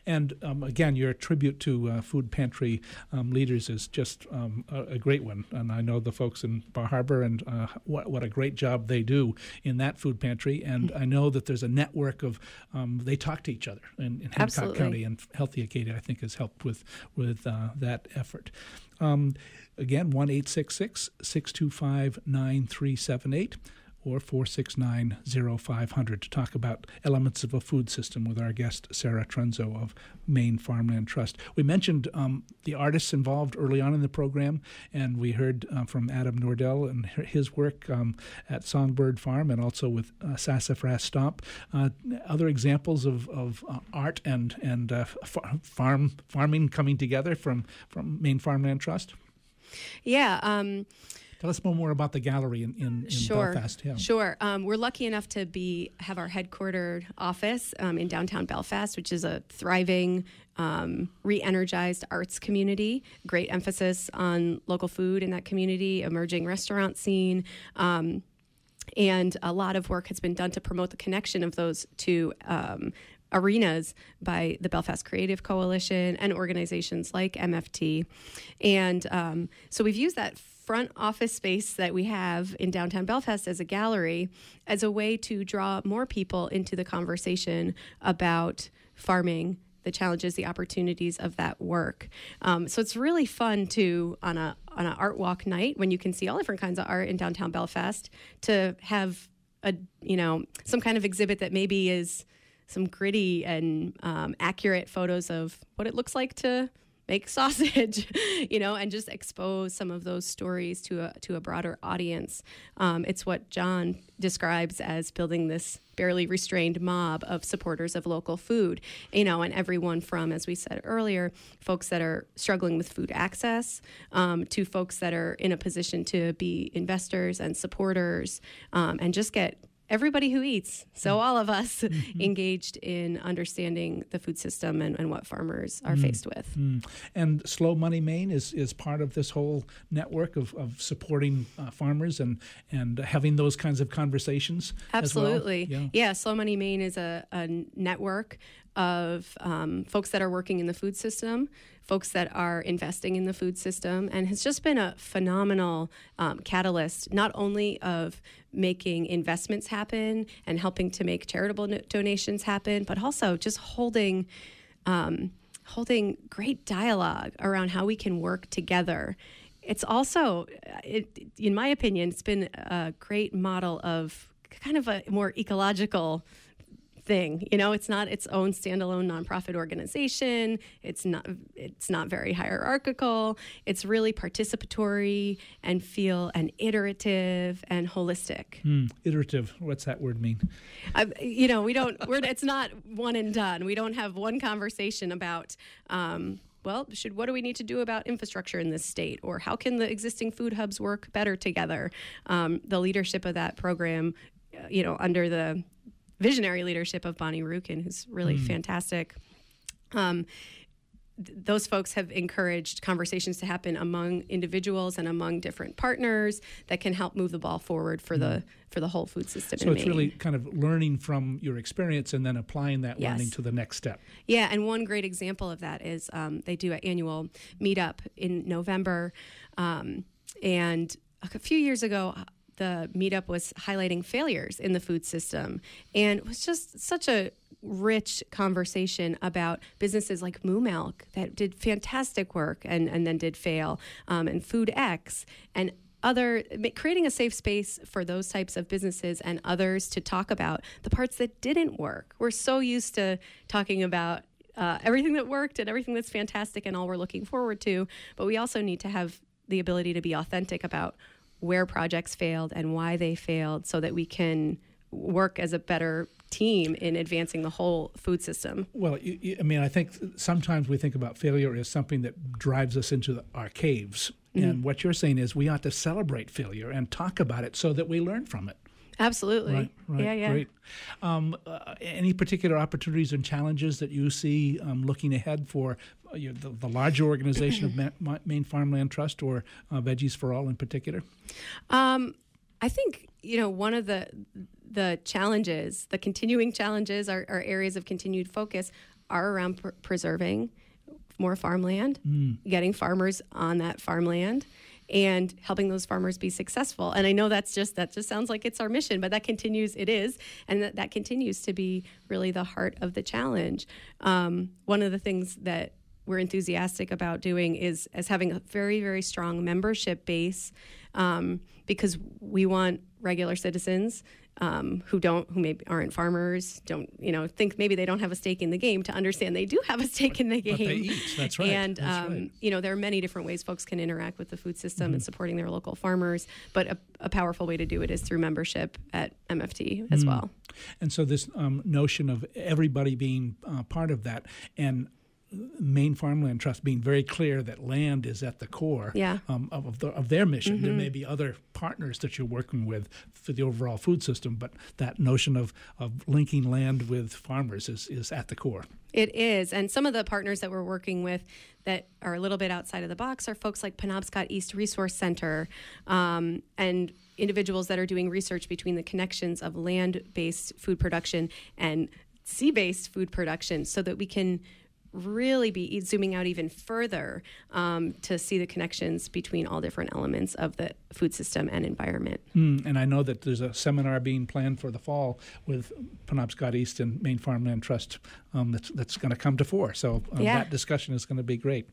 And um, again, your tribute to uh, food pantry um, leaders is just um, a, a great one. And I know the folks in Bar Harbor and uh, what, what a great job they do in that food pantry. And I know that there's a network of um, they talk to each other in, in Hancock Absolutely. County and Healthy Acadia. I think has helped with with uh, that effort. Um, again, one eight six six six two five nine three seven eight or 469 0500 to talk about elements of a food system with our guest, Sarah Trunzo of Maine Farmland Trust. We mentioned um, the artists involved early on in the program, and we heard uh, from Adam Nordell and his work um, at Songbird Farm and also with uh, Sassafras Stomp. Uh, other examples of, of uh, art and, and uh, farm farming coming together from, from Maine Farmland Trust? Yeah. Um, Tell us more, about the gallery in, in, in sure, Belfast. Yeah. Sure. Um, we're lucky enough to be have our headquartered office um, in downtown Belfast, which is a thriving, um, re-energized arts community. Great emphasis on local food in that community, emerging restaurant scene. Um, and a lot of work has been done to promote the connection of those two um, arenas by the Belfast Creative Coalition and organizations like MFT. And um, so we've used that front office space that we have in downtown Belfast as a gallery as a way to draw more people into the conversation about farming the challenges, the opportunities of that work. Um, so it's really fun to on a on an art walk night when you can see all different kinds of art in downtown Belfast to have a you know some kind of exhibit that maybe is some gritty and um, accurate photos of what it looks like to make sausage, you know, and just expose some of those stories to a to a broader audience. Um, it's what John describes as building this barely restrained mob of supporters of local food, you know, and everyone from, as we said earlier, folks that are struggling with food access um, to folks that are in a position to be investors and supporters um, and just get everybody who eats. So all of us mm-hmm. engaged in understanding the food system and, and what farmers are mm. faced with. Mm. And Slow Money Maine is, is part of this whole network of, of supporting uh, farmers and, and having those kinds of conversations. Absolutely. Well. Yeah. yeah. Slow Money Maine is a, a network of um, folks that are working in the food system, folks that are investing in the food system, and has just been a phenomenal um, catalyst, not only of making investments happen and helping to make charitable donations happen, but also just holding. Um, holding great dialogue around how we can work together it's also, it, in my opinion, it's been a great model of kind of a more ecological thing. You know, it's not its own standalone nonprofit organization. It's not it's not very hierarchical. It's really participatory and feel and iterative and holistic. Mm, iterative. What's that word mean? I, you know, we don't. We're, it's not one and done. We don't have one conversation about. Um, well, should what do we need to do about infrastructure in this state, or how can the existing food hubs work better together? Um, the leadership of that program, uh, you know, under the visionary leadership of Bonnie Rukin, who's really mm. fantastic. Um, those folks have encouraged conversations to happen among individuals and among different partners that can help move the ball forward for mm. the for the whole food system. So it's Maine. really kind of learning from your experience and then applying that yes. learning to the next step. Yeah, and one great example of that is um, they do an annual meetup in November, um, and a few years ago the meetup was highlighting failures in the food system. And it was just such a rich conversation about businesses like Moo Milk that did fantastic work and, and then did fail, um, and Food X, and other creating a safe space for those types of businesses and others to talk about the parts that didn't work. We're so used to talking about uh, everything that worked and everything that's fantastic and all we're looking forward to, but we also need to have the ability to be authentic about where projects failed and why they failed so that we can work as a better team in advancing the whole food system. Well, you, you, I mean, I think sometimes we think about failure as something that drives us into the, our caves. Mm-hmm. And what you're saying is we ought to celebrate failure and talk about it so that we learn from it. Absolutely. Right, right, yeah, yeah. Great. Um, uh, any particular opportunities and challenges that you see um, looking ahead for uh, you know, the, the, larger organization of Ma- Maine Farmland Trust or uh, Veggies for All in particular? Um, I think you know one of the the challenges, the continuing challenges, are, are areas of continued focus are around pr- preserving more farmland, mm. getting farmers on that farmland and helping those farmers be successful. And I know that's just that just sounds like it's our mission, but that continues. It is, and that that continues to be really the heart of the challenge. Um, one of the things that we're enthusiastic about doing is as having a very very strong membership base um, because we want regular citizens um, who don't who maybe aren't farmers don't you know think maybe they don't have a stake in the game to understand they do have a stake in the game. But they eat. That's right. And That's um, right. you know there are many different ways folks can interact with the food system mm-hmm. and supporting their local farmers. But a, a, powerful way to do it is through membership at MFT as mm. well. And so this um, notion of everybody being uh, part of that and Maine Farmland Trust being very clear that land is at the core yeah. um, of, of, the, of, their mission. Mm-hmm. There may be other partners that you're working with for the overall food system, but that notion of, of linking land with farmers is, is at the core. It is. And some of the partners that we're working with that are a little bit outside of the box are folks like Penobscot East Resource Center um, and individuals that are doing research between the connections of land based food production and sea based food production so that we can really be zooming out even further um, to see the connections between all different elements of the food system and environment. Mm, and I know that there's a seminar being planned for the fall with Penobscot East and Maine Farmland Trust um, that's, that's going to come to fore. So um, yeah. that discussion is going to be great.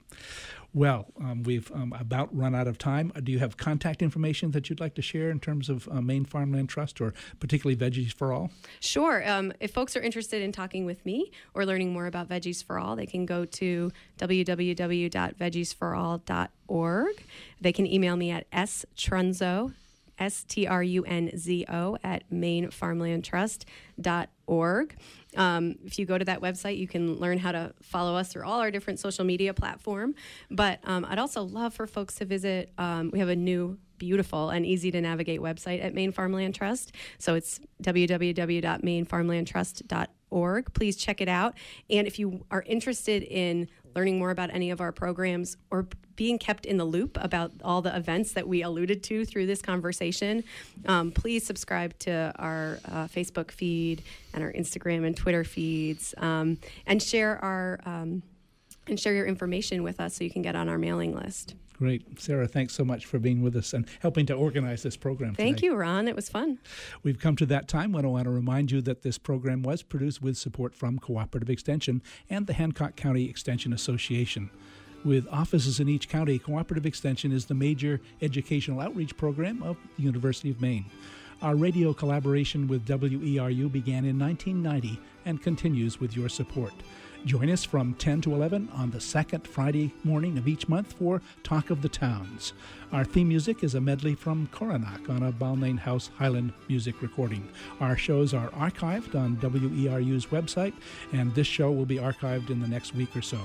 Well, um, we've um, about run out of time. Uh, do you have contact information that you'd like to share in terms of uh, Maine Farmland Trust or particularly Veggies for All? Sure. Um, if folks are interested in talking with me or learning more about Veggies for All, they can go to www.veggiesforall.org. They can email me at strunzo, S T R U N Z O, at mainfarmlandtrust.org. Um, if you go to that website, you can learn how to follow us through all our different social media platform. But um, I'd also love for folks to visit. Um, we have a new beautiful and easy to navigate website at Maine Farmland Trust. So it's www.mainfarmlandtrust.org. Please check it out. And if you are interested in learning more about any of our programs or being kept in the loop about all the events that we alluded to through this conversation, um, please subscribe to our uh, Facebook feed and our Instagram and Twitter feeds, um, and share our um, and share your information with us so you can get on our mailing list. Great. Sarah, thanks so much for being with us and helping to organize this program. Thank today. you, Ron. It was fun. We've come to that time when I want to remind you that this program was produced with support from Cooperative Extension and the Hancock County Extension Association. With offices in each county, Cooperative Extension is the major educational outreach program of the University of Maine. Our radio collaboration with WERU began in 1990 and continues with your support. Join us from 10 to 11 on the second Friday morning of each month for Talk of the Towns. Our theme music is a medley from Coronach on a Balmain House Highland music recording. Our shows are archived on WERU's website, and this show will be archived in the next week or so.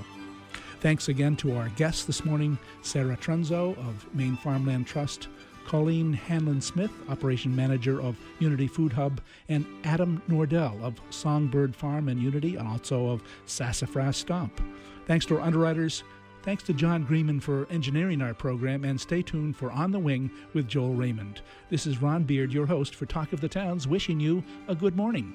Thanks again to our guests this morning, Sarah Trunzo of Maine Farmland Trust, Colleen Hanlon Smith, Operation Manager of Unity Food Hub, and Adam Nordell of Songbird Farm and Unity, and also of Sassafras Stomp. Thanks to our underwriters. Thanks to John Greenman for engineering our program, and stay tuned for On the Wing with Joel Raymond. This is Ron Beard, your host for Talk of the Towns, wishing you a good morning.